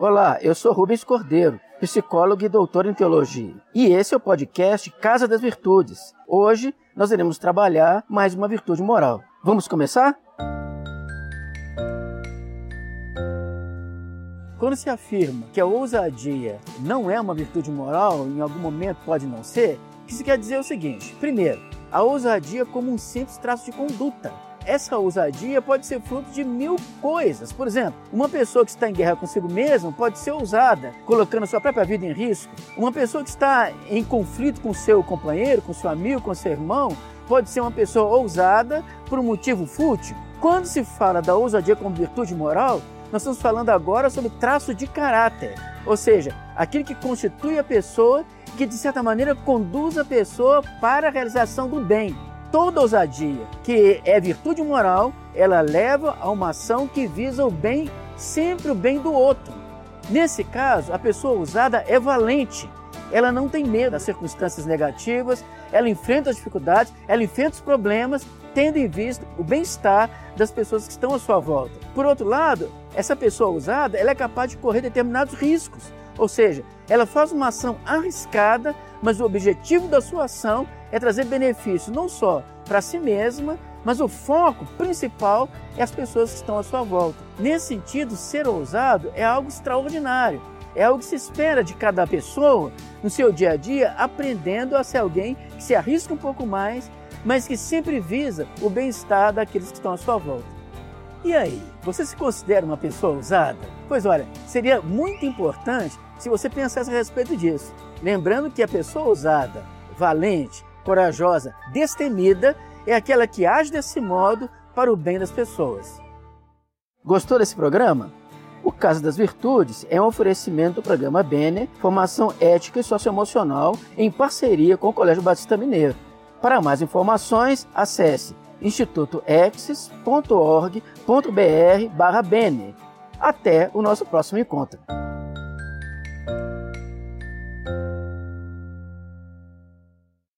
Olá, eu sou Rubens Cordeiro, psicólogo e doutor em teologia. E esse é o podcast Casa das Virtudes. Hoje nós iremos trabalhar mais uma virtude moral. Vamos começar? Quando se afirma que a ousadia não é uma virtude moral, em algum momento pode não ser, isso quer dizer o seguinte: primeiro, a ousadia como um simples traço de conduta essa ousadia pode ser fruto de mil coisas. Por exemplo, uma pessoa que está em guerra consigo mesma pode ser ousada, colocando sua própria vida em risco. Uma pessoa que está em conflito com seu companheiro, com seu amigo, com seu irmão, pode ser uma pessoa ousada por um motivo fútil. Quando se fala da ousadia como virtude moral, nós estamos falando agora sobre traço de caráter, ou seja, aquilo que constitui a pessoa, que de certa maneira conduz a pessoa para a realização do bem. Toda ousadia, que é virtude moral, ela leva a uma ação que visa o bem, sempre o bem do outro. Nesse caso, a pessoa ousada é valente. Ela não tem medo das circunstâncias negativas, ela enfrenta as dificuldades, ela enfrenta os problemas, tendo em vista o bem-estar das pessoas que estão à sua volta. Por outro lado, essa pessoa ousada, ela é capaz de correr determinados riscos, ou seja, ela faz uma ação arriscada, mas o objetivo da sua ação é trazer benefício não só para si mesma, mas o foco principal é as pessoas que estão à sua volta. Nesse sentido, ser ousado é algo extraordinário. É algo que se espera de cada pessoa no seu dia a dia, aprendendo a ser alguém que se arrisca um pouco mais, mas que sempre visa o bem-estar daqueles que estão à sua volta. E aí, você se considera uma pessoa ousada? Pois olha, seria muito importante se você pensasse a respeito disso. Lembrando que a pessoa ousada, valente, corajosa, destemida é aquela que age desse modo para o bem das pessoas. Gostou desse programa? O Casa das Virtudes é um oferecimento do programa Bene, formação ética e socioemocional, em parceria com o Colégio Batista Mineiro. Para mais informações, acesse institutoexis.org.br/bene. Até o nosso próximo encontro.